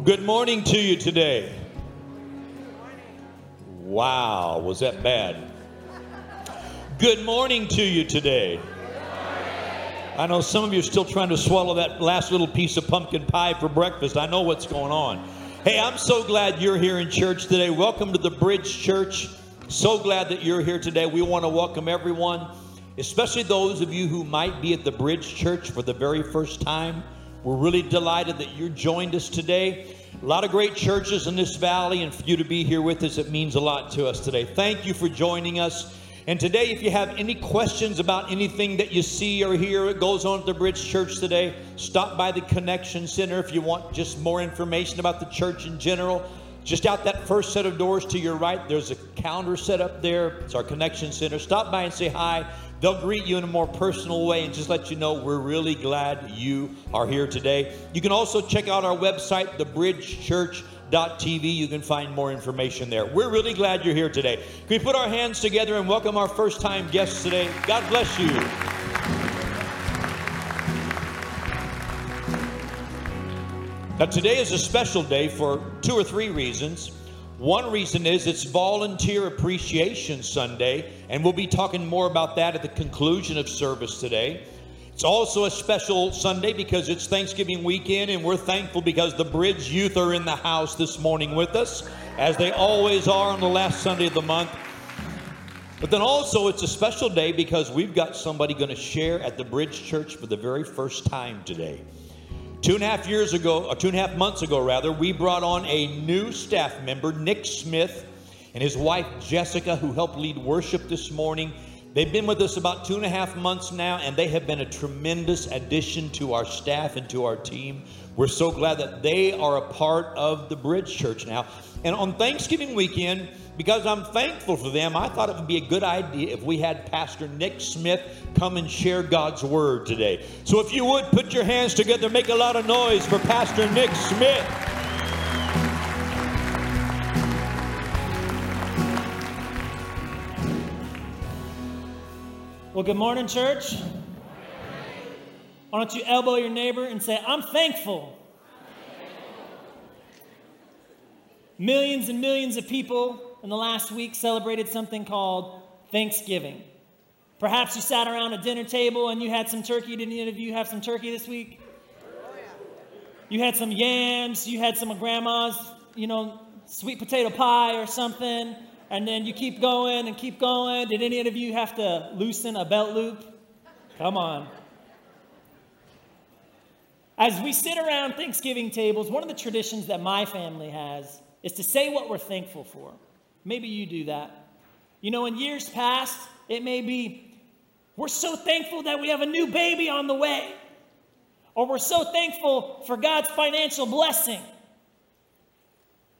Well, good morning to you today. Wow, was that bad? Good morning to you today. I know some of you are still trying to swallow that last little piece of pumpkin pie for breakfast. I know what's going on. Hey, I'm so glad you're here in church today. Welcome to the Bridge Church. So glad that you're here today. We want to welcome everyone, especially those of you who might be at the Bridge Church for the very first time. We're really delighted that you joined us today. A lot of great churches in this valley, and for you to be here with us, it means a lot to us today. Thank you for joining us. And today, if you have any questions about anything that you see or hear that goes on at the Bridge Church today, stop by the Connection Center if you want just more information about the church in general. Just out that first set of doors to your right, there's a counter set up there. It's our Connection Center. Stop by and say hi. They'll greet you in a more personal way and just let you know we're really glad you are here today. You can also check out our website, thebridgechurch.tv. You can find more information there. We're really glad you're here today. Can we put our hands together and welcome our first time guests today? God bless you. Now, today is a special day for two or three reasons. One reason is it's Volunteer Appreciation Sunday, and we'll be talking more about that at the conclusion of service today. It's also a special Sunday because it's Thanksgiving weekend, and we're thankful because the Bridge youth are in the house this morning with us, as they always are on the last Sunday of the month. But then also, it's a special day because we've got somebody going to share at the Bridge Church for the very first time today. Two and a half years ago, or two and a half months ago, rather, we brought on a new staff member, Nick Smith, and his wife, Jessica, who helped lead worship this morning. They've been with us about two and a half months now, and they have been a tremendous addition to our staff and to our team. We're so glad that they are a part of the Bridge Church now. And on Thanksgiving weekend, because I'm thankful for them, I thought it would be a good idea if we had Pastor Nick Smith come and share God's word today. So if you would put your hands together, make a lot of noise for Pastor Nick Smith. Well, good morning, church. Why don't you elbow your neighbor and say, I'm thankful. Millions and millions of people in the last week celebrated something called Thanksgiving. Perhaps you sat around a dinner table and you had some turkey. Did any of you have some turkey this week? You had some yams, you had some grandma's, you know, sweet potato pie or something, and then you keep going and keep going. Did any of you have to loosen a belt loop? Come on. As we sit around Thanksgiving tables, one of the traditions that my family has is to say what we're thankful for. Maybe you do that. You know, in years past, it may be, we're so thankful that we have a new baby on the way. Or we're so thankful for God's financial blessing.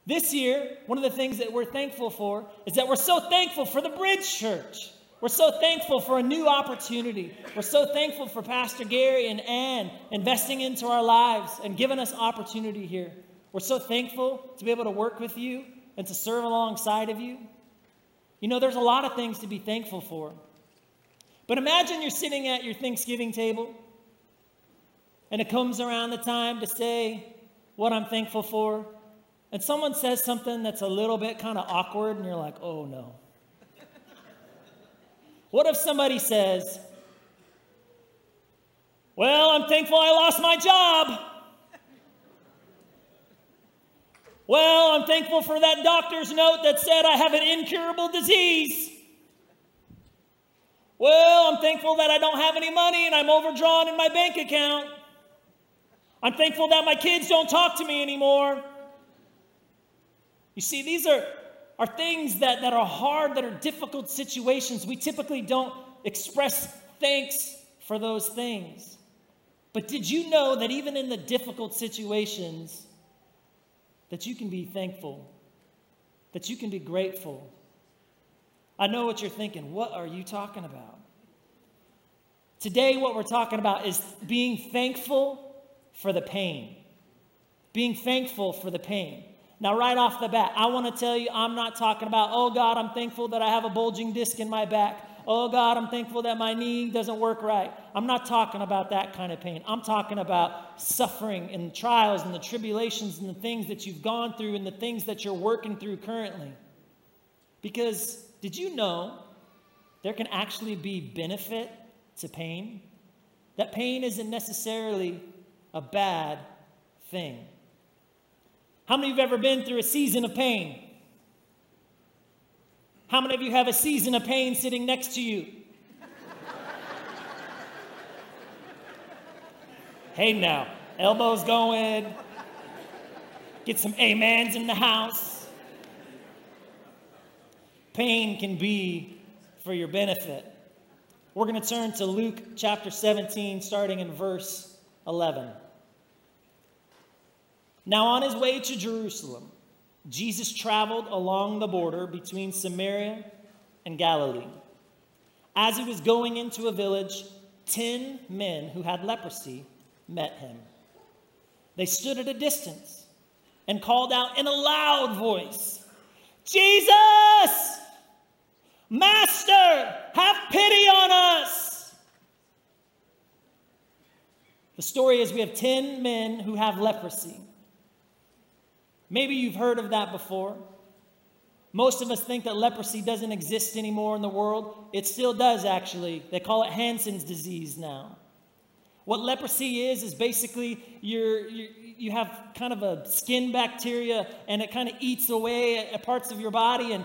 This year, one of the things that we're thankful for is that we're so thankful for the Bridge Church. We're so thankful for a new opportunity. We're so thankful for Pastor Gary and Ann investing into our lives and giving us opportunity here. We're so thankful to be able to work with you and to serve alongside of you. You know, there's a lot of things to be thankful for. But imagine you're sitting at your Thanksgiving table and it comes around the time to say what I'm thankful for, and someone says something that's a little bit kind of awkward, and you're like, oh no. what if somebody says, well, I'm thankful I lost my job. Well, I'm thankful for that doctor's note that said I have an incurable disease. Well, I'm thankful that I don't have any money and I'm overdrawn in my bank account. I'm thankful that my kids don't talk to me anymore. You see, these are, are things that, that are hard, that are difficult situations. We typically don't express thanks for those things. But did you know that even in the difficult situations, that you can be thankful, that you can be grateful. I know what you're thinking. What are you talking about? Today, what we're talking about is being thankful for the pain. Being thankful for the pain. Now, right off the bat, I want to tell you, I'm not talking about, oh God, I'm thankful that I have a bulging disc in my back. Oh God, I'm thankful that my knee doesn't work right. I'm not talking about that kind of pain. I'm talking about suffering and trials and the tribulations and the things that you've gone through and the things that you're working through currently. Because did you know there can actually be benefit to pain? That pain isn't necessarily a bad thing. How many of you have ever been through a season of pain? How many of you have a season of pain sitting next to you? hey now, elbows going. Get some amens in the house. Pain can be for your benefit. We're going to turn to Luke chapter 17, starting in verse 11. Now, on his way to Jerusalem, Jesus traveled along the border between Samaria and Galilee. As he was going into a village, ten men who had leprosy met him. They stood at a distance and called out in a loud voice, Jesus! Master, have pity on us. The story is we have 10 men who have leprosy. Maybe you've heard of that before. Most of us think that leprosy doesn't exist anymore in the world. It still does, actually. They call it Hansen's disease now. What leprosy is, is basically you're, you're, you have kind of a skin bacteria and it kind of eats away at parts of your body and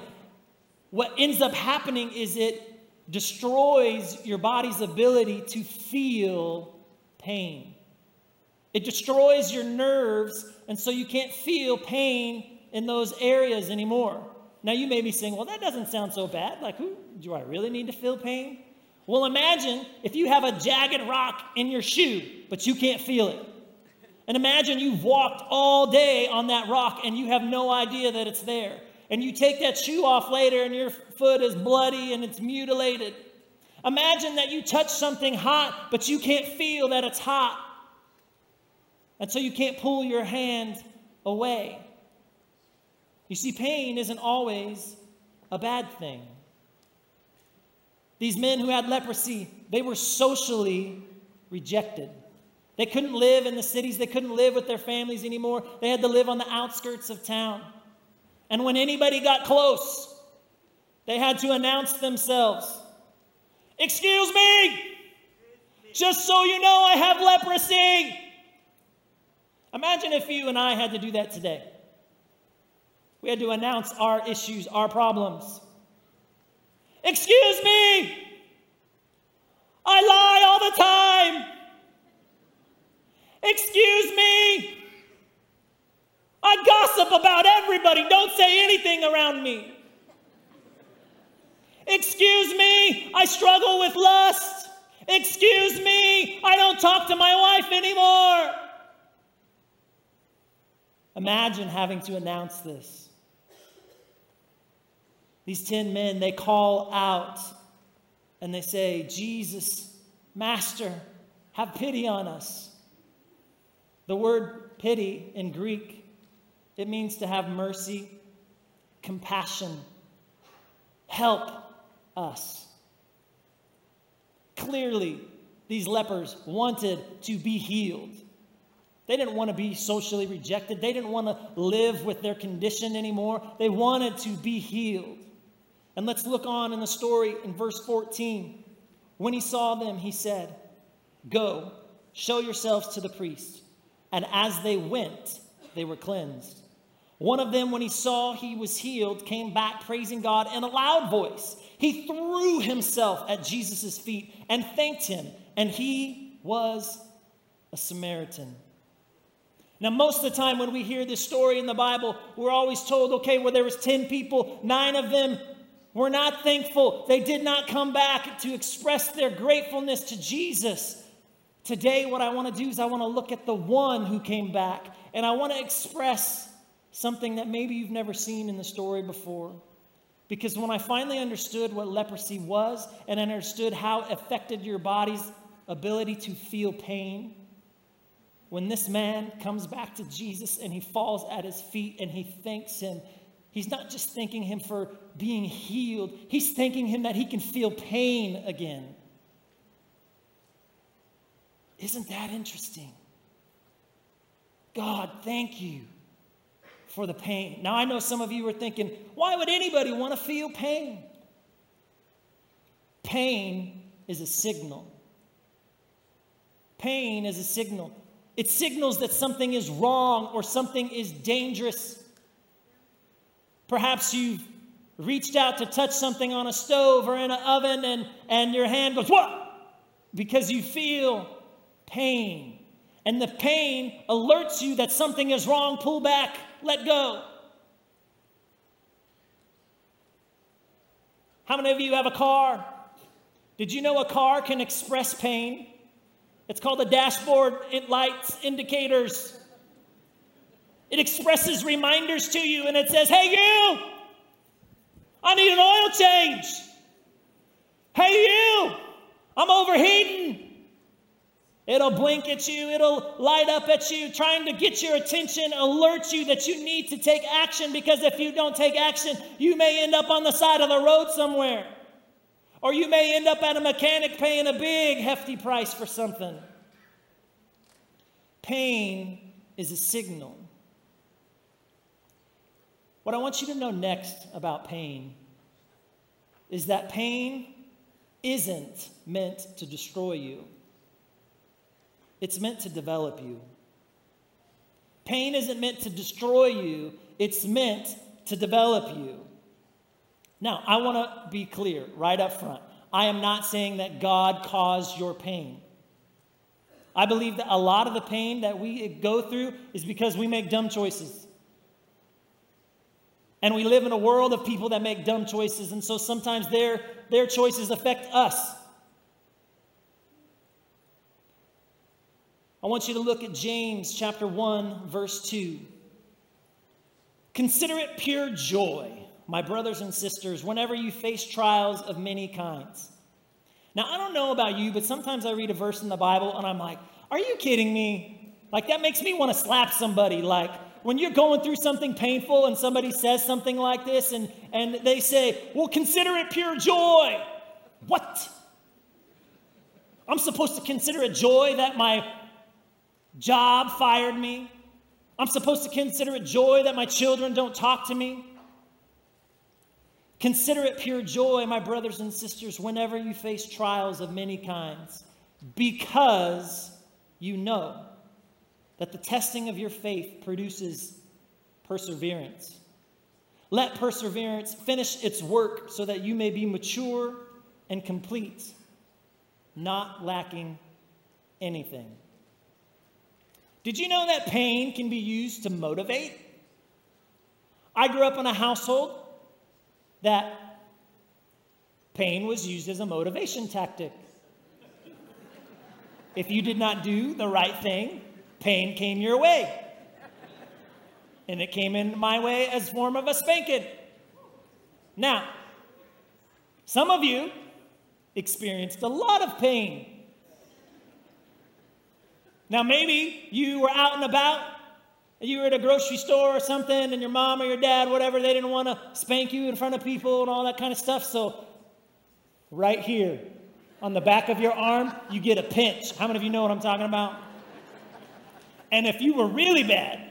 what ends up happening is it destroys your body's ability to feel pain. It destroys your nerves, and so you can't feel pain in those areas anymore. Now, you may be saying, well, that doesn't sound so bad. Like, who, do I really need to feel pain? Well, imagine if you have a jagged rock in your shoe, but you can't feel it. And imagine you've walked all day on that rock and you have no idea that it's there and you take that shoe off later and your foot is bloody and it's mutilated. Imagine that you touch something hot, but you can't feel that it's hot. And so you can't pull your hand away. You see, pain isn't always a bad thing. These men who had leprosy, they were socially rejected. They couldn't live in the cities, they couldn't live with their families anymore. They had to live on the outskirts of town. And when anybody got close, they had to announce themselves Excuse me, just so you know, I have leprosy. Imagine if you and I had to do that today. We had to announce our issues, our problems. Excuse me, I lie all the time. Excuse me, I gossip about everybody. Don't say anything around me. Excuse me, I struggle with lust. Excuse me, I don't talk to my wife anymore. Imagine having to announce this. These 10 men, they call out and they say, Jesus, Master, have pity on us. The word pity in Greek it means to have mercy, compassion, help us. Clearly, these lepers wanted to be healed. They didn't want to be socially rejected. They didn't want to live with their condition anymore. They wanted to be healed. And let's look on in the story in verse 14. When he saw them, he said, Go, show yourselves to the priest. And as they went, they were cleansed. One of them, when he saw he was healed, came back praising God in a loud voice. He threw himself at Jesus' feet and thanked him, and he was a Samaritan. Now, most of the time when we hear this story in the Bible, we're always told, okay, well, there was 10 people, nine of them were not thankful. They did not come back to express their gratefulness to Jesus. Today, what I want to do is I want to look at the one who came back, and I want to express something that maybe you've never seen in the story before. Because when I finally understood what leprosy was and understood how it affected your body's ability to feel pain, when this man comes back to Jesus and he falls at his feet and he thanks him, He's not just thanking him for being healed, he's thanking him that he can feel pain again. Isn't that interesting? God, thank you for the pain. Now, I know some of you are thinking, why would anybody want to feel pain? Pain is a signal. Pain is a signal. It signals that something is wrong or something is dangerous. Perhaps you've reached out to touch something on a stove or in an oven and, and your hand goes, What? Because you feel pain. And the pain alerts you that something is wrong. Pull back, let go. How many of you have a car? Did you know a car can express pain? It's called the dashboard it lights indicators. It expresses reminders to you and it says, Hey, you, I need an oil change. Hey, you, I'm overheating. It'll blink at you, it'll light up at you, trying to get your attention, alert you that you need to take action because if you don't take action, you may end up on the side of the road somewhere. Or you may end up at a mechanic paying a big, hefty price for something. Pain is a signal. What I want you to know next about pain is that pain isn't meant to destroy you, it's meant to develop you. Pain isn't meant to destroy you, it's meant to develop you. Now, I want to be clear right up front. I am not saying that God caused your pain. I believe that a lot of the pain that we go through is because we make dumb choices. And we live in a world of people that make dumb choices, and so sometimes their, their choices affect us. I want you to look at James chapter 1, verse 2. Consider it pure joy, my brothers and sisters, whenever you face trials of many kinds. Now, I don't know about you, but sometimes I read a verse in the Bible and I'm like, are you kidding me? Like, that makes me want to slap somebody. Like, when you're going through something painful and somebody says something like this and, and they say, well, consider it pure joy. What? I'm supposed to consider it joy that my job fired me. I'm supposed to consider it joy that my children don't talk to me. Consider it pure joy, my brothers and sisters, whenever you face trials of many kinds, because you know that the testing of your faith produces perseverance. Let perseverance finish its work so that you may be mature and complete, not lacking anything. Did you know that pain can be used to motivate? I grew up in a household that pain was used as a motivation tactic. If you did not do the right thing, pain came your way. And it came in my way as form of a spanking. Now, some of you experienced a lot of pain. Now, maybe you were out and about, you were at a grocery store or something, and your mom or your dad, whatever, they didn't want to spank you in front of people and all that kind of stuff. So, right here on the back of your arm, you get a pinch. How many of you know what I'm talking about? And if you were really bad,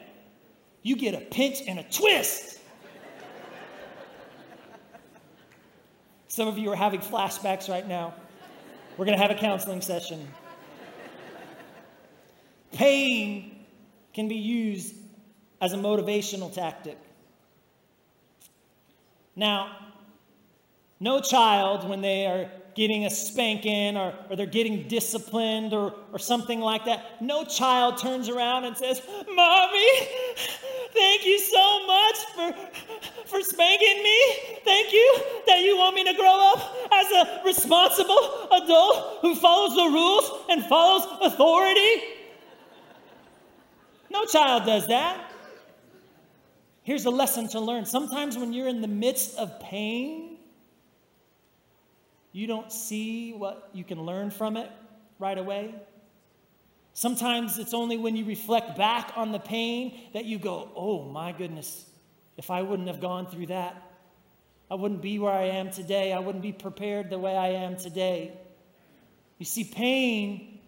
you get a pinch and a twist. Some of you are having flashbacks right now. We're going to have a counseling session. Pain can be used as a motivational tactic. Now, no child, when they are getting a spanking or, or they're getting disciplined or, or something like that, no child turns around and says, Mommy, thank you so much for, for spanking me. Thank you that you want me to grow up as a responsible adult who follows the rules and follows authority. No child does that. Here's a lesson to learn. Sometimes when you're in the midst of pain, you don't see what you can learn from it right away. Sometimes it's only when you reflect back on the pain that you go, oh my goodness, if I wouldn't have gone through that. I wouldn't be where I am today. I wouldn't be prepared the way I am today. You see, pain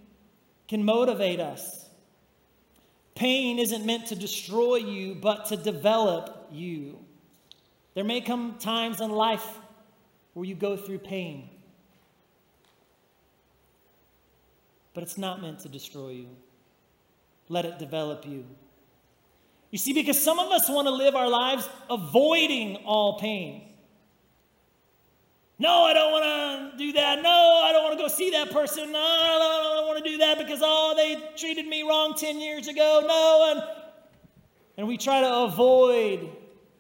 can motivate us. Pain isn't meant to destroy you, but to develop you. There may come times in life where you go through pain, but it's not meant to destroy you. Let it develop you. You see, because some of us want to live our lives avoiding all pain. No, I don't want to do that. No, I don't want to go see that person. No, I don't want to do that because, oh, they treated me wrong 10 years ago. No, and, and we try to avoid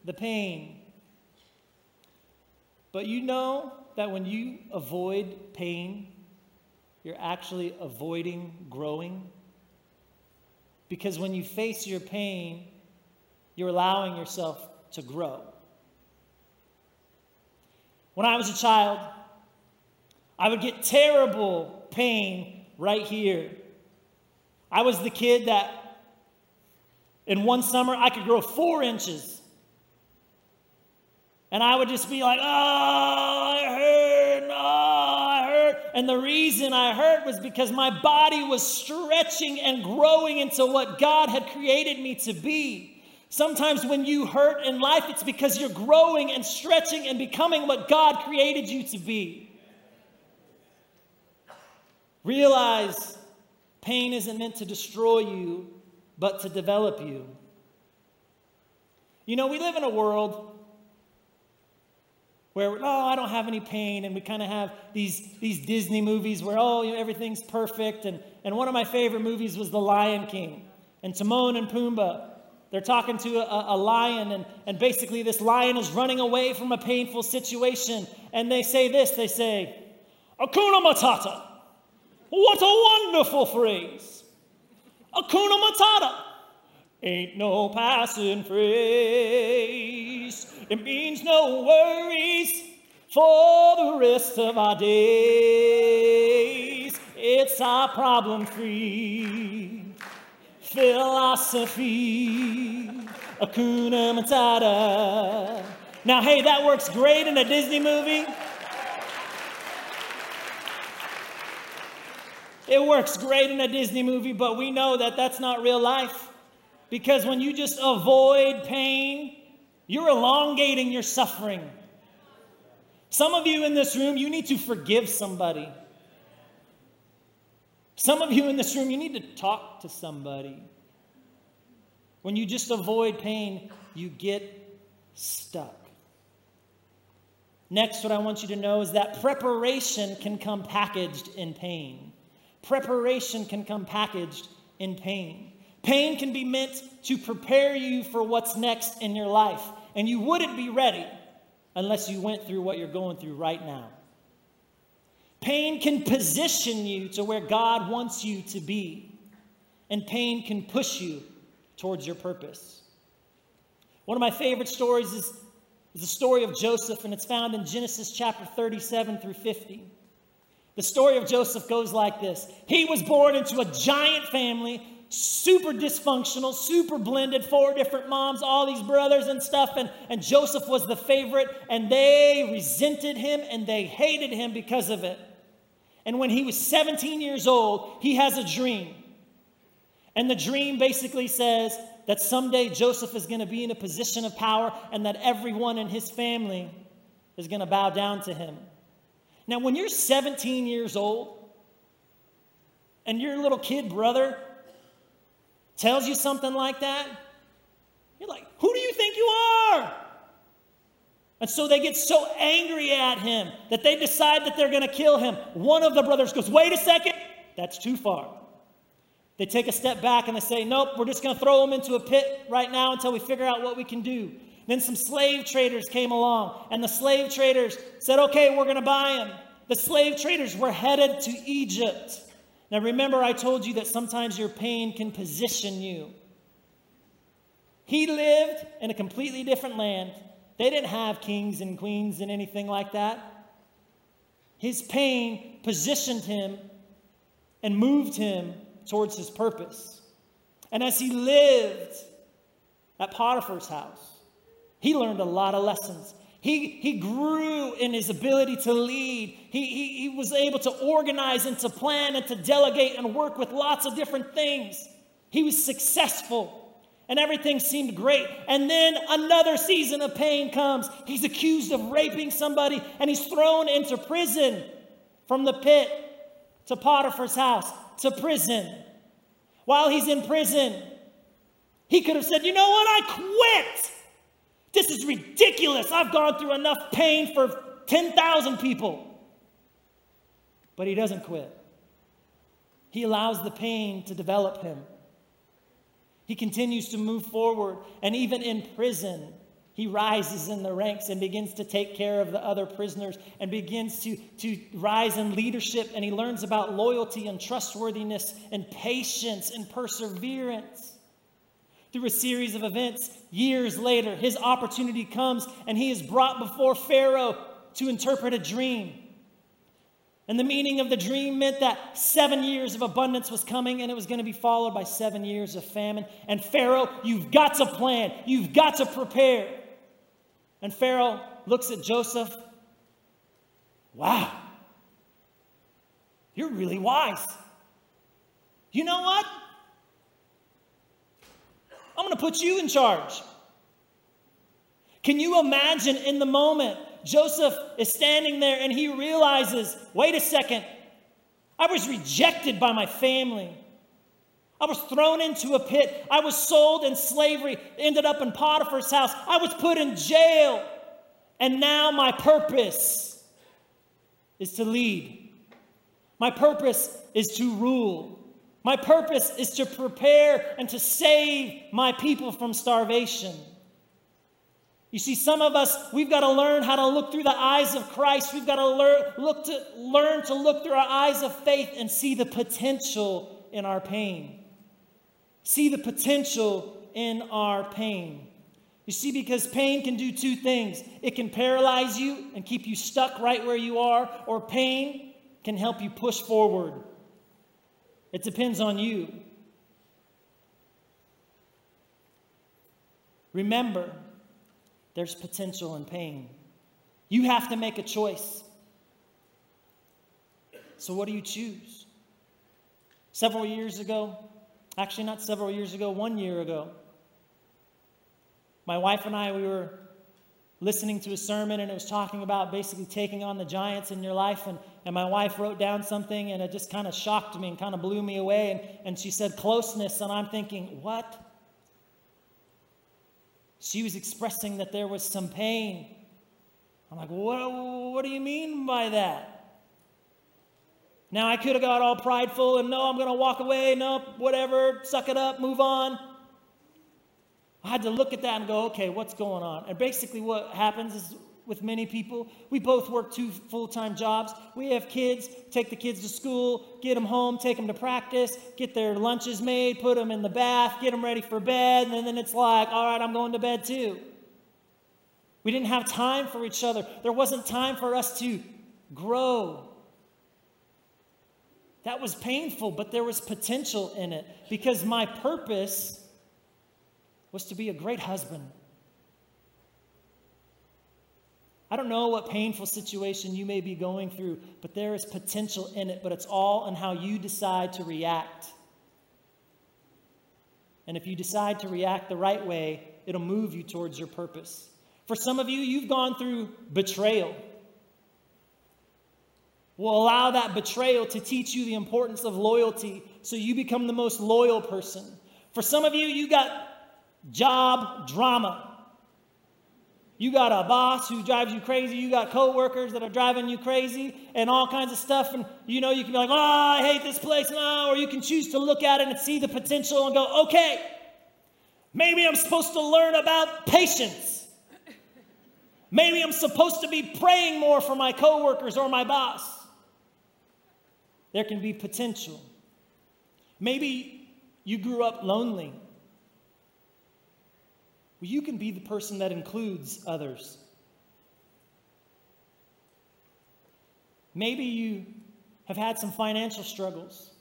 the pain. But you know that when you avoid pain, you're actually avoiding growing. Because when you face your pain, you're allowing yourself to grow. When I was a child, I would get terrible pain right here. I was the kid that in one summer I could grow four inches. And I would just be like, oh, I hurt, oh, I hurt. And the reason I hurt was because my body was stretching and growing into what God had created me to be. Sometimes when you hurt in life, it's because you're growing and stretching and becoming what God created you to be. Realize pain isn't meant to destroy you, but to develop you. You know, we live in a world where, oh, I don't have any pain, and we kind of have these, these Disney movies where, oh, you know, everything's perfect. And, and one of my favorite movies was The Lion King and Timon and Pumbaa. They're talking to a, a, lion, and, and basically, this lion is running away from a painful situation. And they say this they say, Hakuna Matata. What a wonderful phrase. Hakuna Matata ain't no passing phrase. It means no worries for the rest of our days. It's our problem free philosophy. Hakuna Matata. Now, hey, that works great in a Disney movie. It works great in a Disney movie, but we know that that's not real life. Because when you just avoid pain, you're elongating your suffering. Some of you in this room, you need to forgive somebody. Some of you in this room, you need to talk to somebody. When you just avoid pain, you get stuck. Next, what I want you to know is that preparation can come packaged in pain. Preparation can come packaged in pain. Pain can be meant to prepare you for what's next in your life, and you wouldn't be ready unless you went through what you're going through right now. Pain can position you to where God wants you to be, and pain can push you towards your purpose. One of my favorite stories is, is the story of Joseph, and it's found in Genesis chapter 37 through 50. The story of Joseph goes like this He was born into a giant family, super dysfunctional, super blended, four different moms, all these brothers and stuff. And, and Joseph was the favorite, and they resented him and they hated him because of it. And when he was 17 years old, he has a dream. And the dream basically says that someday Joseph is going to be in a position of power and that everyone in his family is going to bow down to him. Now, when you're 17 years old and your little kid brother tells you something like that, you're like, who do you think you are? And so they get so angry at him that they decide that they're going to kill him. One of the brothers goes, Wait a second, that's too far. They take a step back and they say, Nope, we're just going to throw him into a pit right now until we figure out what we can do. Then some slave traders came along, and the slave traders said, Okay, we're going to buy him. The slave traders were headed to Egypt. Now, remember, I told you that sometimes your pain can position you. He lived in a completely different land they didn't have kings and queens and anything like that. His pain positioned him and moved him towards his purpose. And as he lived at Potiphar's house, He learned a lot of lessons. He, he grew in his ability to lead. He, he, he was able to organize and to plan and to delegate and work with lots of different things. He was successful and everything seemed great. And then another season of pain comes. He's accused of raping somebody and he's thrown into prison from the pit to Potiphar's house to prison. While he's in prison, he could have said, You know what? I quit. This is ridiculous. I've gone through enough pain for 10,000 people. But he doesn't quit. He allows the pain to develop him. He continues to move forward, and even in prison, he rises in the ranks and begins to take care of the other prisoners and begins to, to rise in leadership. And he learns about loyalty and trustworthiness and patience and perseverance. Through a series of events, years later, his opportunity comes and he is brought before Pharaoh to interpret a dream. And the meaning of the dream meant that seven years of abundance was coming and it was going to be followed by seven years of famine. And Pharaoh, you've got to plan, you've got to prepare. And Pharaoh looks at Joseph. Wow, you're really wise. You know what? I'm going to put you in charge. Can you imagine in the moment Joseph is standing there and he realizes wait a second, I was rejected by my family. I was thrown into a pit. I was sold in slavery, ended up in Potiphar's house. I was put in jail. And now my purpose is to lead. My purpose is to rule. My purpose is to prepare and to save my people from starvation. You see, some of us, we've got to learn how to look through the eyes of Christ. We've got to learn, look to, learn to look through our eyes of faith and see the potential in our pain. See the potential in our pain. You see, because pain can do two things it can paralyze you and keep you stuck right where you are, or pain can help you push forward. It depends on you. Remember, there's potential in pain. You have to make a choice. So, what do you choose? Several years ago, actually, not several years ago, one year ago, my wife and I, we were listening to a sermon and it was talking about basically taking on the giants in your life. And, and my wife wrote down something and it just kind of shocked me and kind of blew me away. And, and she said, closeness. And I'm thinking, what? She was expressing that there was some pain. I'm like, what, what do you mean by that? Now, I could have got all prideful and no, I'm going to walk away. Nope, whatever, suck it up, move on. I had to look at that and go, okay, what's going on? And basically, what happens is with many people. We both work two full time jobs. We have kids, take the kids to school, get them home, take them to practice, get their lunches made, put them in the bath, get them ready for bed, and then it's like, all right, I'm going to bed too. We didn't have time for each other. There wasn't time for us to grow. That was painful, but there was potential in it because my purpose was to be a great husband I don't know what painful situation you may be going through, but there is potential in it, but it's all on how you decide to react. And if you decide to react the right way, it'll move you towards your purpose. For some of you, you've gone through betrayal. We'll allow that betrayal to teach you the importance of loyalty so you become the most loyal person. For some of you, you got job drama. You got a boss who drives you crazy. You got coworkers that are driving you crazy and all kinds of stuff. And you know, you can be like, oh, I hate this place. No, or you can choose to look at it and see the potential and go, okay, maybe I'm supposed to learn about patience. Maybe I'm supposed to be praying more for my coworkers or my boss. There can be potential. Maybe you grew up lonely well, you can be the person that includes others. Maybe you have had some financial struggles.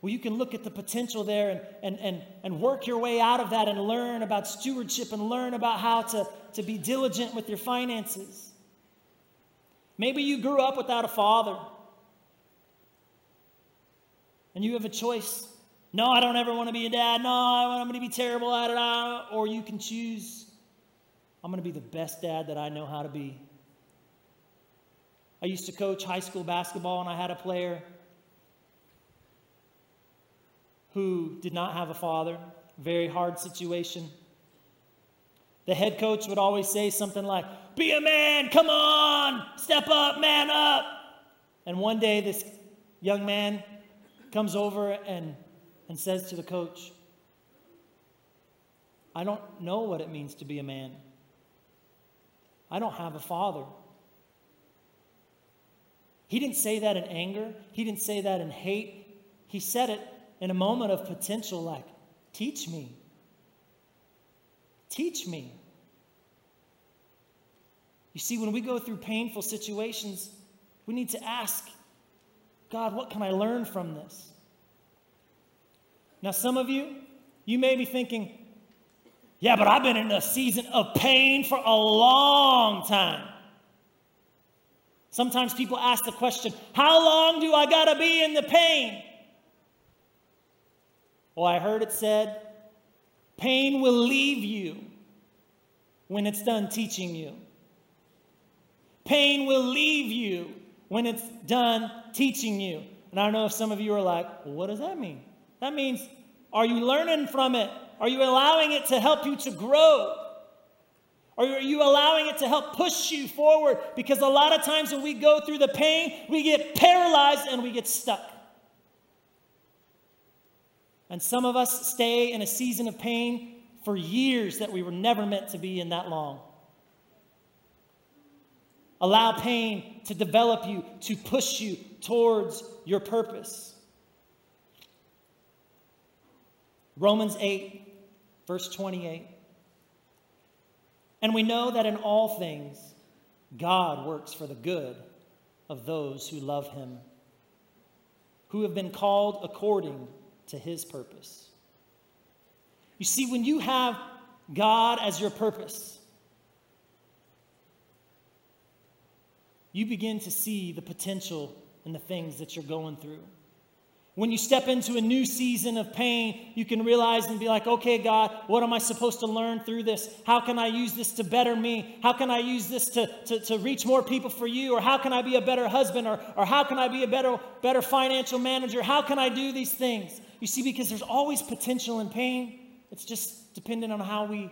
Well, you can look at the potential there and, and, and, and work your way out of that and learn about stewardship and learn about how to, to be diligent with your finances. Maybe you grew up without a father and you have a choice. No, I don't ever want to be a dad. No, I'm going to be terrible at it. Or you can choose, I'm going to be the best dad that I know how to be. I used to coach high school basketball, and I had a player who did not have a father. Very hard situation. The head coach would always say something like, Be a man, come on, step up, man up. And one day, this young man comes over and, and says to the coach, I don't know what it means to be a man. I don't have a father. He didn't say that in anger, he didn't say that in hate. He said it in a moment of potential, like, teach me. Teach me. You see, when we go through painful situations, we need to ask God, what can I learn from this? Now, some of you, you may be thinking, yeah, but I've been in a season of pain for a long time. Sometimes people ask the question, how long do I got to be in the pain? Well, I heard it said, pain will leave you when it's done teaching you. Pain will leave you when it's done teaching you. And I don't know if some of you are like, well, what does that mean? That means, are you learning from it? Are you allowing it to help you to grow? Or are you allowing it to help push you forward? Because a lot of times when we go through the pain, we get paralyzed and we get stuck. And some of us stay in a season of pain for years that we were never meant to be in that long. Allow pain to develop you, to push you towards your purpose. Romans 8, verse 28. And we know that in all things, God works for the good of those who love him, who have been called according to his purpose. You see, when you have God as your purpose, you begin to see the potential in the things that you're going through. When you step into a new season of pain, you can realize and be like, okay, God, what am I supposed to learn through this? How can I use this to better me? How can I use this to, to, to reach more people for you? Or how can I be a better husband? Or, or how can I be a better, better financial manager? How can I do these things? You see, because there's always potential in pain. It's just dependent on how we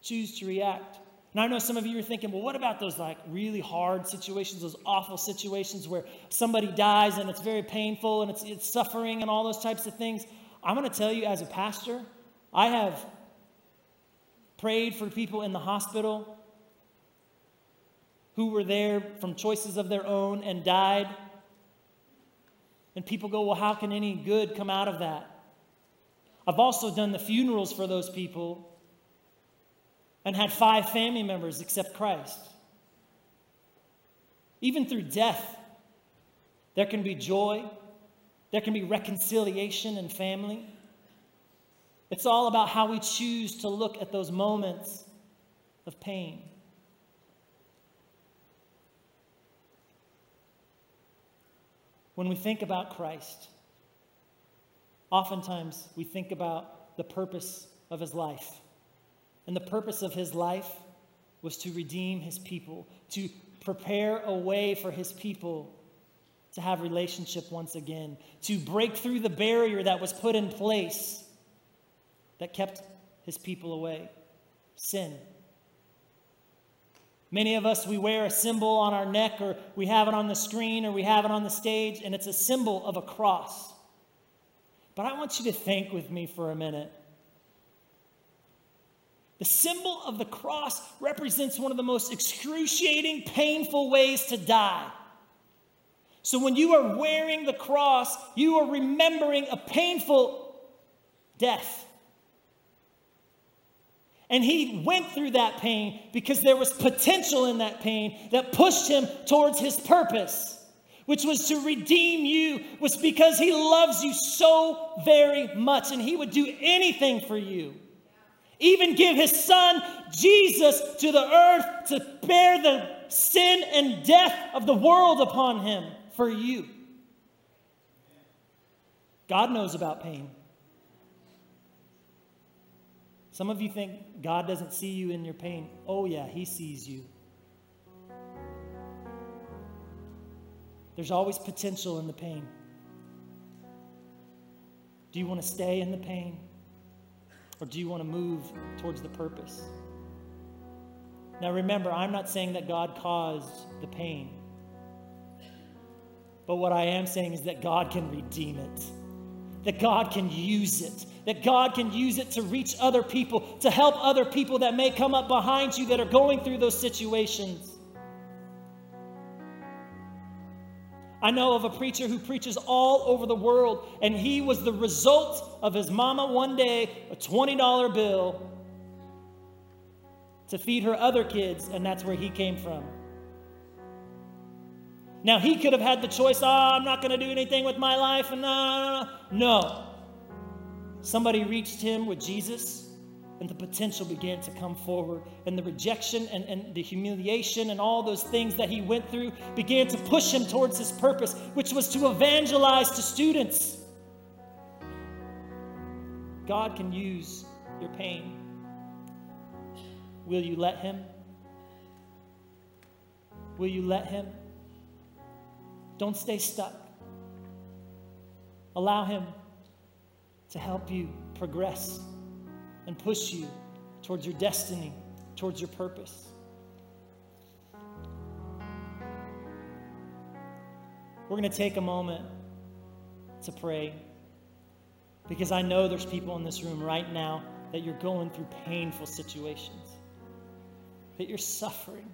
choose to react. And I know some of you are thinking, well, what about those like really hard situations, those awful situations where somebody dies and it's very painful and it's, it's suffering and all those types of things? I'm going to tell you, as a pastor, I have prayed for people in the hospital who were there from choices of their own and died. And people go, well, how can any good come out of that? I've also done the funerals for those people and had five family members except Christ. Even through death, there can be joy, there can be reconciliation in family. It's all about how we choose to look at those moments of pain. When we think about Christ, oftentimes we think about the purpose of his life. And the purpose of his life was to redeem his people, to prepare a way for his people to have relationship once again, to break through the barrier that was put in place that kept his people away sin. Many of us, we wear a symbol on our neck, or we have it on the screen, or we have it on the stage, and it's a symbol of a cross. But I want you to think with me for a minute the symbol of the cross represents one of the most excruciating, painful ways to die. So when you are wearing the cross, you are remembering a painful death. And he went through that pain because there was potential in that pain that pushed him towards his purpose. which was to redeem you, was because he loves you so very much and he would do anything for you. Even give his son Jesus to the earth to bear the sin and death of the world upon him for you. God knows about pain. Some of you think God doesn't see you in your pain. Oh, yeah, He sees you. There's always potential in the pain. Do you want to stay in the pain? Or do you want to move towards the purpose? Now remember, I'm not saying that God caused the pain. But what I am saying is that God can redeem it, that God can use it, that God can use it to reach other people, to help other people that may come up behind you that are going through those situations. I know of a preacher who preaches all over the world, and he was the result of his mama one day, a $20 bill to feed her other kids, and that's where he came from. Now, he could have had the choice, oh, I'm not going to do anything with my life, and no, no, no. No. Somebody reached him with Jesus, and the potential began to come forward. And the rejection and, and the humiliation and all those things that he went through began to push him towards his purpose, which was to evangelize to students. God can use your pain. Will you let him? Will you let him? Don't stay stuck. Allow him to help you progress and push you towards your destiny, towards your purpose. We're going to take a moment to pray because I know there's people in this room right now that you're going through painful situations, that you're suffering.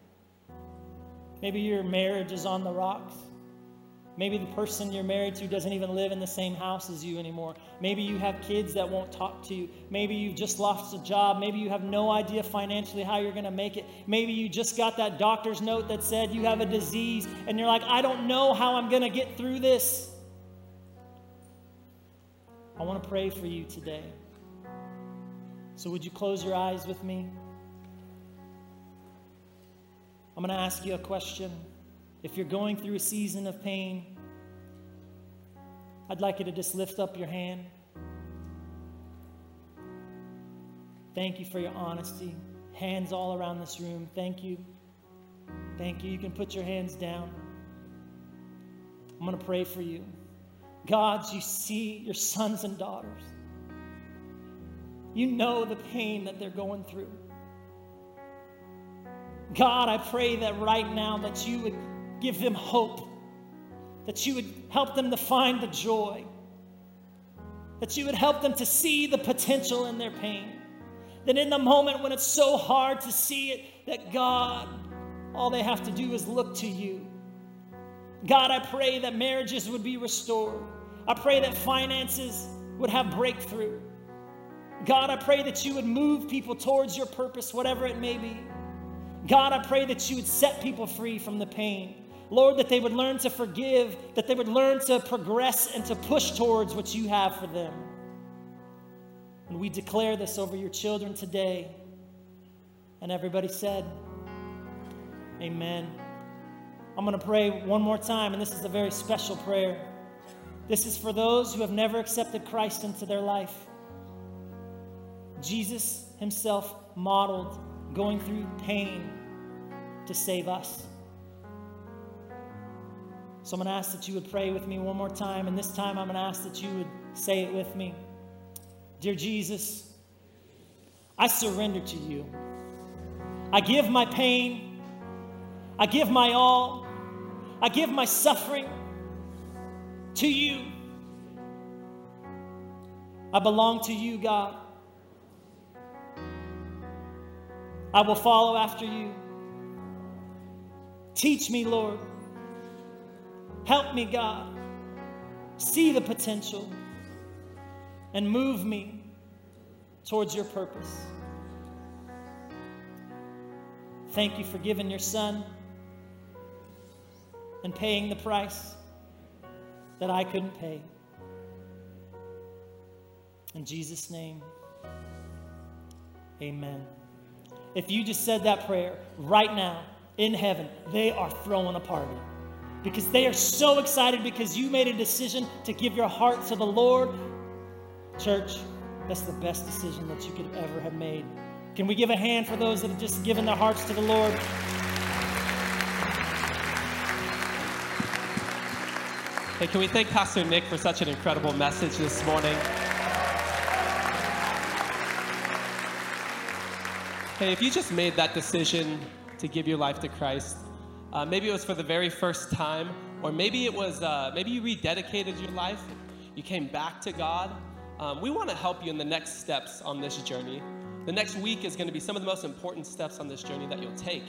Maybe your marriage is on the rocks. Maybe the person you're married to doesn't even live in the same house as you anymore. Maybe you have kids that won't talk to you. Maybe you've just lost a job. Maybe you have no idea financially how you're going to make it. Maybe you just got that doctor's note that said you have a disease and you're like, I don't know how I'm going to get through this. I want to pray for you today. So, would you close your eyes with me? I'm going to ask you a question. If you're going through a season of pain, I'd like you to just lift up your hand. Thank you for your honesty. Hands all around this room. Thank you. Thank you. You can put your hands down. I'm going to pray for you. God, you see your sons and daughters. You know the pain that they're going through. God, I pray that right now that you would give them hope, that you would help them to find the joy, that you would help them to see the potential in their pain. That in the moment when it's so hard to see it, that God, all they have to do is look to you. God, I pray that marriages would be restored. I pray that finances would have breakthrough. God, I pray that you would move people towards your purpose, whatever it may be. God, I pray that you would set people free from the pain. Lord, that they would learn to forgive, that they would learn to progress and to push towards what you have for them. And we declare this over your children today. And everybody said, Amen. I'm going to pray one more time, and this is a very special prayer. This is for those who have never accepted Christ into their life. Jesus himself modeled going through pain to save us. So I'm going to ask that you would pray with me one more time. And this time I'm going to ask that you would say it with me. Dear Jesus, I surrender to you. I give my pain. I give my all. I give my suffering to you. I belong to you, God. I will follow after you. Teach me, Lord. Help me, God, see the potential and move me towards your purpose. Thank you for giving your son and paying the price that I couldn't pay. In Jesus' name, amen. If you just said that prayer right now in heaven, they are throwing a party because they are so excited because you made a decision to give your heart to the Lord. Church, that's the best decision that you could ever have made. Can we give a hand for those that have just given their hearts to the Lord? Hey, can we thank Pastor Nick for such an incredible message this morning? Hey, if you just made that decision to give your life to Christ, uh, maybe it was for the very first time, or maybe it was uh, maybe you rededicated your life, you came back to God. Um, we want to help you in the next steps on this journey. The next week is going to be some of the most important steps on this journey that you'll take.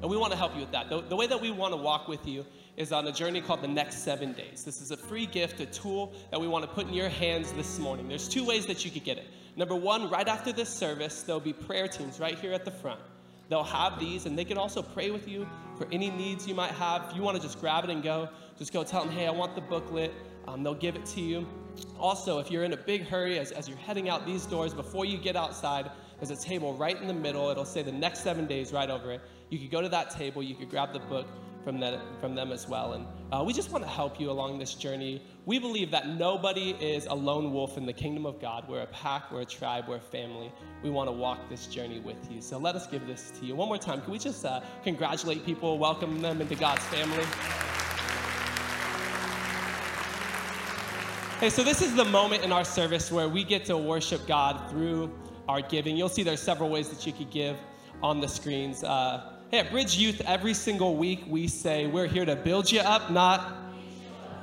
And we want to help you with that. The, the, way that we want to walk with you is on a journey called the next seven days. This is a free gift, a tool that we want to put in your hands this morning. There's two ways that you could get it. Number one, right after this service, there'll be prayer teams right here at the front. They'll have these, and they can also pray with you for any needs you might have. If you want to just grab it and go, just go tell them, hey, I want the booklet. Um, they'll give it to you. Also, if you're in a big hurry as, as you're heading out these doors, before you get outside, there's a table right in the middle. It'll say the next seven days right over it. You could go to that table, you could grab the book from, that, from them as well. And uh, we just want to help you along this journey. We believe that nobody is a lone wolf in the kingdom of God. We're a pack, we're a tribe, we're a family. We want to walk this journey with you. So let us give this to you. One more time, can we just uh, congratulate people, welcome them into God's family? Hey, so this is the moment in our service where we get to worship God through our giving. You'll see there's several ways that you could give on the screens. Uh, hey, at Bridge Youth, every single week we say we're here to build you up, not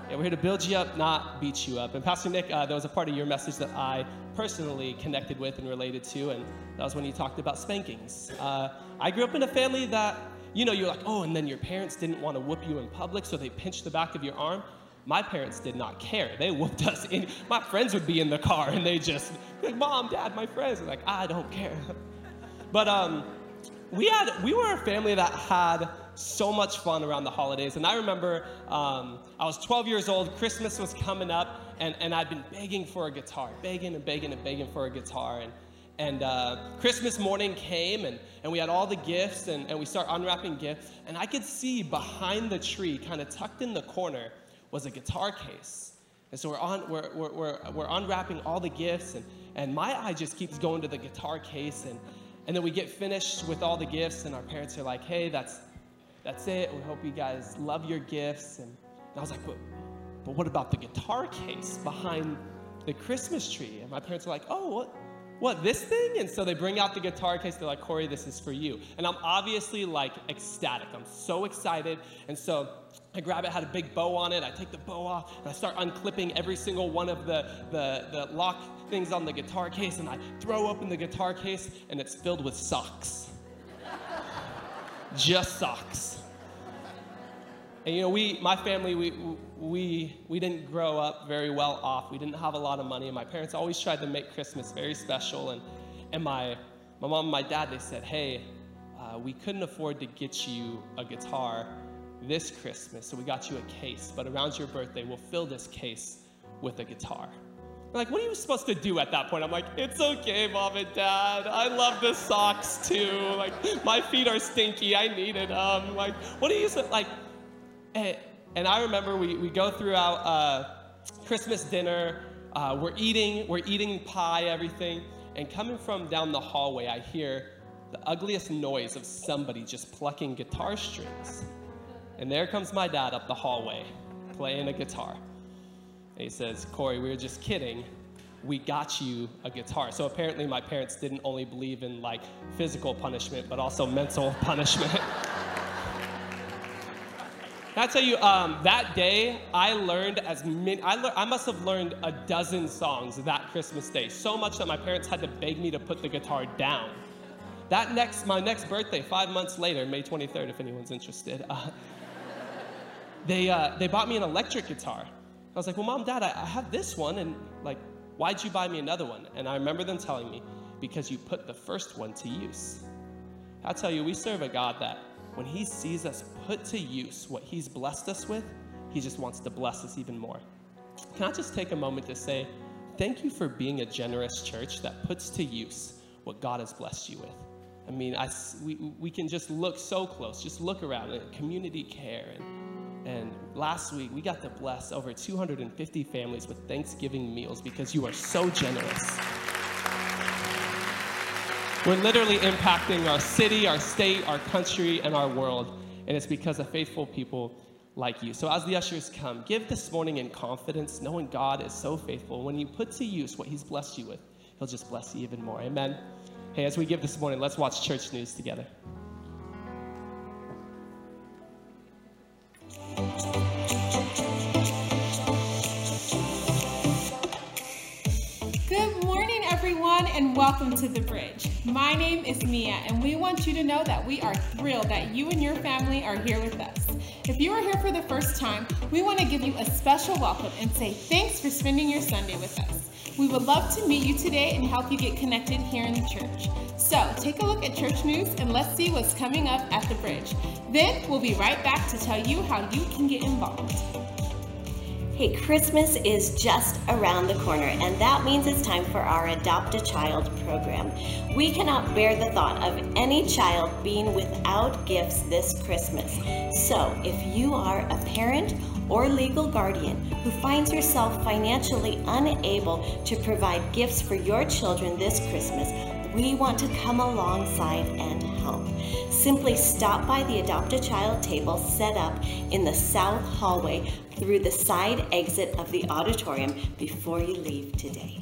yeah, we're here to build you up, not beat you up. And Pastor Nick, uh, that was a part of your message that I personally connected with and related to, and that was when you talked about spankings. Uh, I grew up in a family that, you know, you're like, oh, and then your parents didn't want to whoop you in public, so they pinched the back of your arm. My parents did not care. They whooped us. In, my friends would be in the car and they just, like, mom, dad, my friends. like, I don't care. But um, we had, we were a family that had so much fun around the holidays. And I remember um, I was 12 years old, Christmas was coming up, and, and I'd been begging for a guitar, begging and begging and begging for a guitar. And, and uh, Christmas morning came, and, and we had all the gifts, and, and we start unwrapping gifts. And I could see behind the tree, kind of tucked in the corner, was a guitar case. And so we're, on, we're, we're, we're, we're unwrapping all the gifts, and, and my eye just keeps going to the guitar case. And, and then we get finished with all the gifts, and our parents are like, hey, that's, that's it. We hope you guys love your gifts. And, and I was like, but, but what about the guitar case behind the Christmas tree? And my parents are like, oh, what? What, this thing? And so they bring out the guitar case. They're like, Corey, this is for you. And I'm obviously like ecstatic. I'm so excited. And so I grab it, had a big bow on it. I take the bow off and I start unclipping every single one of the, the, the lock things on the guitar case and I throw open the guitar case and it's filled with socks. Just socks. And you know, we, my family, we, we, we didn't grow up very well off. We didn't have a lot of money. And my parents always tried to make Christmas very special. And, and my, my mom and my dad, they said, hey, uh, we couldn't afford to get you a guitar this Christmas, so we got you a case. But around your birthday, we'll fill this case with a guitar. They're like, what are you supposed to do at that point? I'm like, it's okay, mom and dad. I love the socks too. Like, my feet are stinky. I needed them. Like, what are you like? And, and I remember we, we go throughout uh, Christmas dinner. Uh, we're eating, we're eating pie, everything. And coming from down the hallway, I hear the ugliest noise of somebody just plucking guitar strings. And there comes my dad up the hallway playing a guitar. And he says, Corey, we were just kidding. We got you a guitar. So apparently, my parents didn't only believe in like physical punishment, but also mental punishment. I tell you, um, that day I learned as many. I, le- I must have learned a dozen songs that Christmas day. So much that my parents had to beg me to put the guitar down. That next, my next birthday, five months later, May 23rd, if anyone's interested. Uh, they, uh, they bought me an electric guitar. I was like, well, mom, dad, I, I have this one, and like, why'd you buy me another one? And I remember them telling me, because you put the first one to use. I'll tell you, we serve a God that when He sees us put to use what He's blessed us with, He just wants to bless us even more. can I just take a moment to say, thank you for being a generous church that puts to use what God has blessed you with. I mean, I, we, we can just look so close, just look around at community care. And, and last week, we got to bless over 250 families with Thanksgiving meals because you are so generous. We're literally impacting our city, our state, our country, and our world. And it's because of faithful people like you. So, as the ushers come, give this morning in confidence, knowing God is so faithful. When you put to use what He's blessed you with, He'll just bless you even more. Amen. Hey, as we give this morning, let's watch church news together. And welcome to The Bridge. My name is Mia, and we want you to know that we are thrilled that you and your family are here with us. If you are here for the first time, we want to give you a special welcome and say thanks for spending your Sunday with us. We would love to meet you today and help you get connected here in the church. So take a look at church news and let's see what's coming up at the bridge. Then we'll be right back to tell you how you can get involved. Hey, Christmas is just around the corner, and that means it's time for our Adopt a Child program. We cannot bear the thought of any child being without gifts this Christmas. So, if you are a parent or legal guardian who finds yourself financially unable to provide gifts for your children this Christmas, we want to come alongside and help. Simply stop by the Adopt a Child table set up in the south hallway through the side exit of the auditorium before you leave today.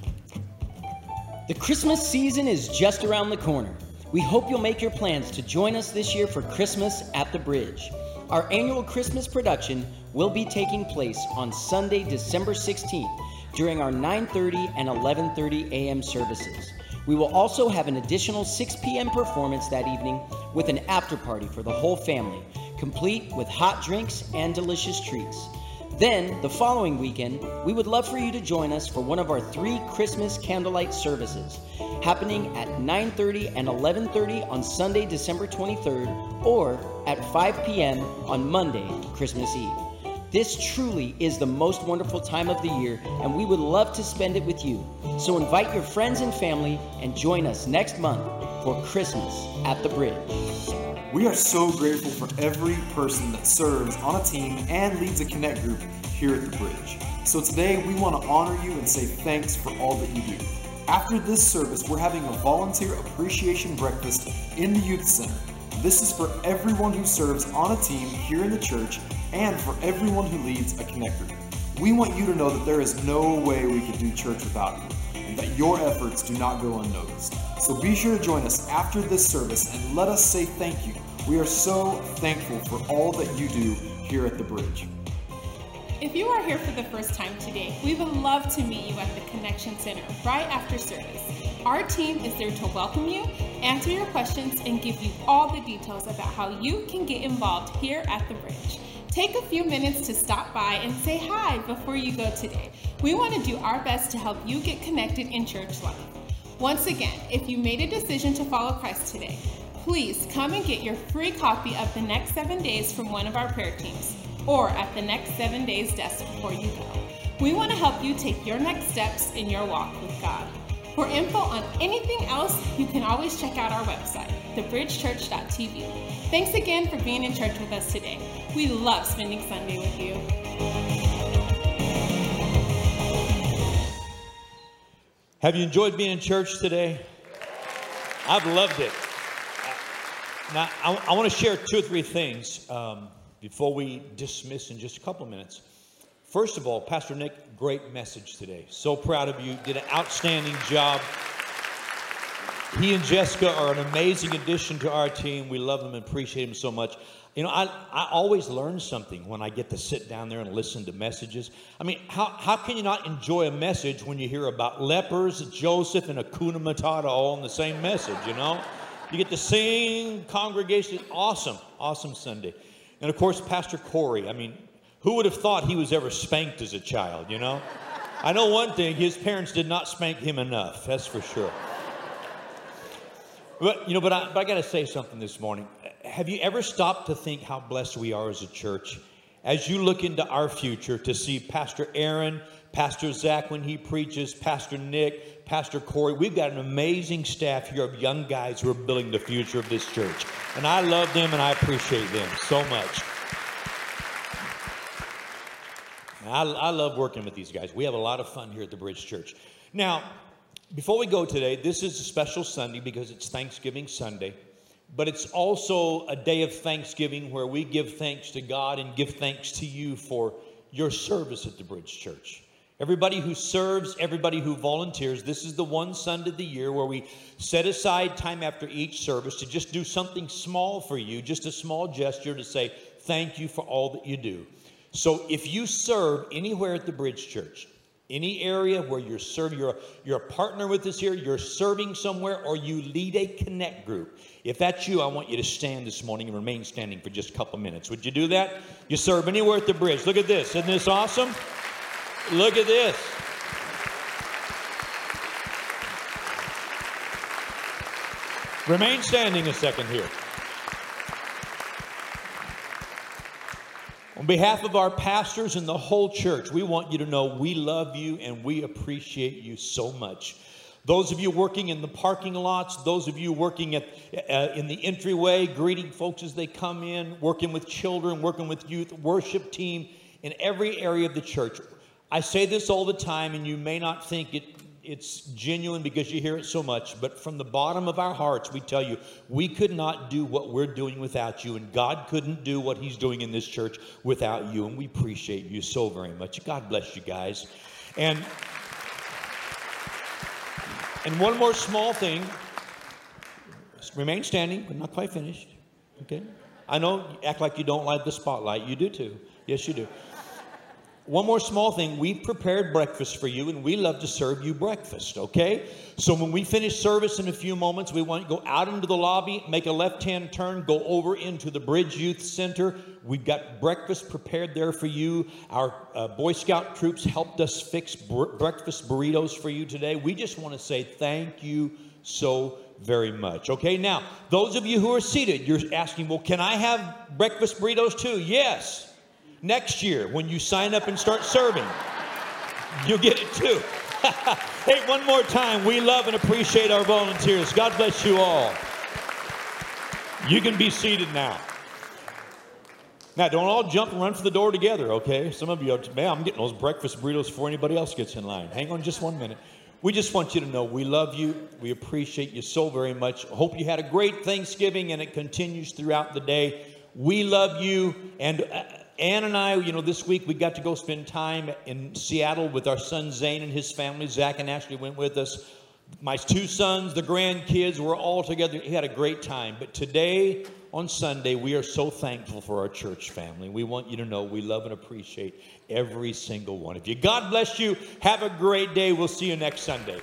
The Christmas season is just around the corner. We hope you'll make your plans to join us this year for Christmas at the Bridge. Our annual Christmas production will be taking place on Sunday, December 16th during our 9:30 and 11:30 a.m. services. We will also have an additional 6 p.m. performance that evening with an after party for the whole family, complete with hot drinks and delicious treats. Then, the following weekend, we would love for you to join us for one of our three Christmas candlelight services, happening at 9:30 and 11:30 on Sunday, December 23rd, or at 5 p.m. on Monday, Christmas Eve. This truly is the most wonderful time of the year, and we would love to spend it with you. So invite your friends and family and join us next month for Christmas at the Bridge. We are so grateful for every person that serves on a team and leads a connect group here at the Bridge. So today we want to honor you and say thanks for all that you do. After this service, we're having a volunteer appreciation breakfast in the Youth Center. This is for everyone who serves on a team here in the church and for everyone who leads a connector. We want you to know that there is no way we could do church without you, and that your efforts do not go unnoticed. So be sure to join us after this service and let us say thank you. We are so thankful for all that you do here at the Bridge. If you are here for the first time today, we would love to meet you at the Connection Center right after service. Our team is there to welcome you, answer your questions, and give you all the details about how you can get involved here at the Bridge. Take a few minutes to stop by and say hi before you go today. We want to do our best to help you get connected in church life. Once again, if you made a decision to follow Christ today, please come and get your free copy of the next seven days from one of our prayer teams or at the next seven days desk before you go. We want to help you take your next steps in your walk with God. For info on anything else, you can always check out our website, thebridgechurch.tv. Thanks again for being in church with us today. We love spending Sunday with you. Have you enjoyed being in church today? I've loved it. Now, I, I want to share two or three things um, before we dismiss in just a couple of minutes. First of all, Pastor Nick, great message today. So proud of you. Did an outstanding job. He and Jessica are an amazing addition to our team. We love them and appreciate them so much. You know, I, I always learn something when I get to sit down there and listen to messages. I mean, how, how can you not enjoy a message when you hear about lepers, Joseph, and Hakuna Matata all in the same message, you know? You get to sing, congregation. Awesome, awesome Sunday. And of course, Pastor Corey. I mean, who would have thought he was ever spanked as a child, you know? I know one thing his parents did not spank him enough, that's for sure. But, you know, but I, but I got to say something this morning. Have you ever stopped to think how blessed we are as a church? as you look into our future to see Pastor Aaron, Pastor Zach when he preaches, Pastor Nick, Pastor Corey. We've got an amazing staff here of young guys who are building the future of this church. And I love them and I appreciate them so much. I, I love working with these guys. We have a lot of fun here at the Bridge Church. Now, before we go today, this is a special Sunday because it's Thanksgiving Sunday, but it's also a day of Thanksgiving where we give thanks to God and give thanks to you for your service at the Bridge Church. Everybody who serves, everybody who volunteers, this is the one Sunday of the year where we set aside time after each service to just do something small for you, just a small gesture to say thank you for all that you do. So if you serve anywhere at the Bridge Church, any area where you're serving, you're, you're a partner with us here, you're serving somewhere, or you lead a connect group. If that's you, I want you to stand this morning and remain standing for just a couple minutes. Would you do that? You serve anywhere at the bridge. Look at this. Isn't this awesome? Look at this. Remain standing a second here. Behalf of our pastors and the whole church, we want you to know we love you and we appreciate you so much. Those of you working in the parking lots, those of you working at, uh, in the entryway, greeting folks as they come in, working with children, working with youth, worship team, in every area of the church. I say this all the time, and you may not think it it's genuine because you hear it so much, but from the bottom of our hearts, we tell you, we could not do what we're doing without you, and God couldn't do what He's doing in this church without you, and we appreciate you so very much. God bless you guys. And and one more small thing. Remain standing, but not quite finished. Okay? I know act like you don't like the spotlight. You do too. Yes, you do. One more small thing. We've prepared breakfast for you, and we love to serve you breakfast, okay? So when we finish service in a few moments, we want to go out into the lobby, make a left hand turn, go over into the Bridge Youth Center. We've got breakfast prepared there for you. Our uh, Boy Scout troops helped us fix br- breakfast burritos for you today. We just want to say thank you so very much. Okay, now, those of you who are seated, you're asking, well, can I have breakfast burritos too? Yes next year when you sign up and start serving. You'll get it too. hey, one more time, we love and appreciate our volunteers. God bless you all. You can be seated now. Now, don't all jump and run for the door together, okay? Some of you are, man, I'm getting those breakfast burritos before anybody else gets in line. Hang on just one minute. We just want you to know we love you. We appreciate you so very much. Hope you had a great Thanksgiving and it continues throughout the day. We love you. And uh, Ann and I, you know, this week we got to go spend time in Seattle with our son Zane and his family. Zach and Ashley went with us. My two sons, the grandkids, were all together. He had a great time. But today, on Sunday, we are so thankful for our church family. We want you to know we love and appreciate every single one of you. God bless you. Have a great day. We'll see you next Sunday.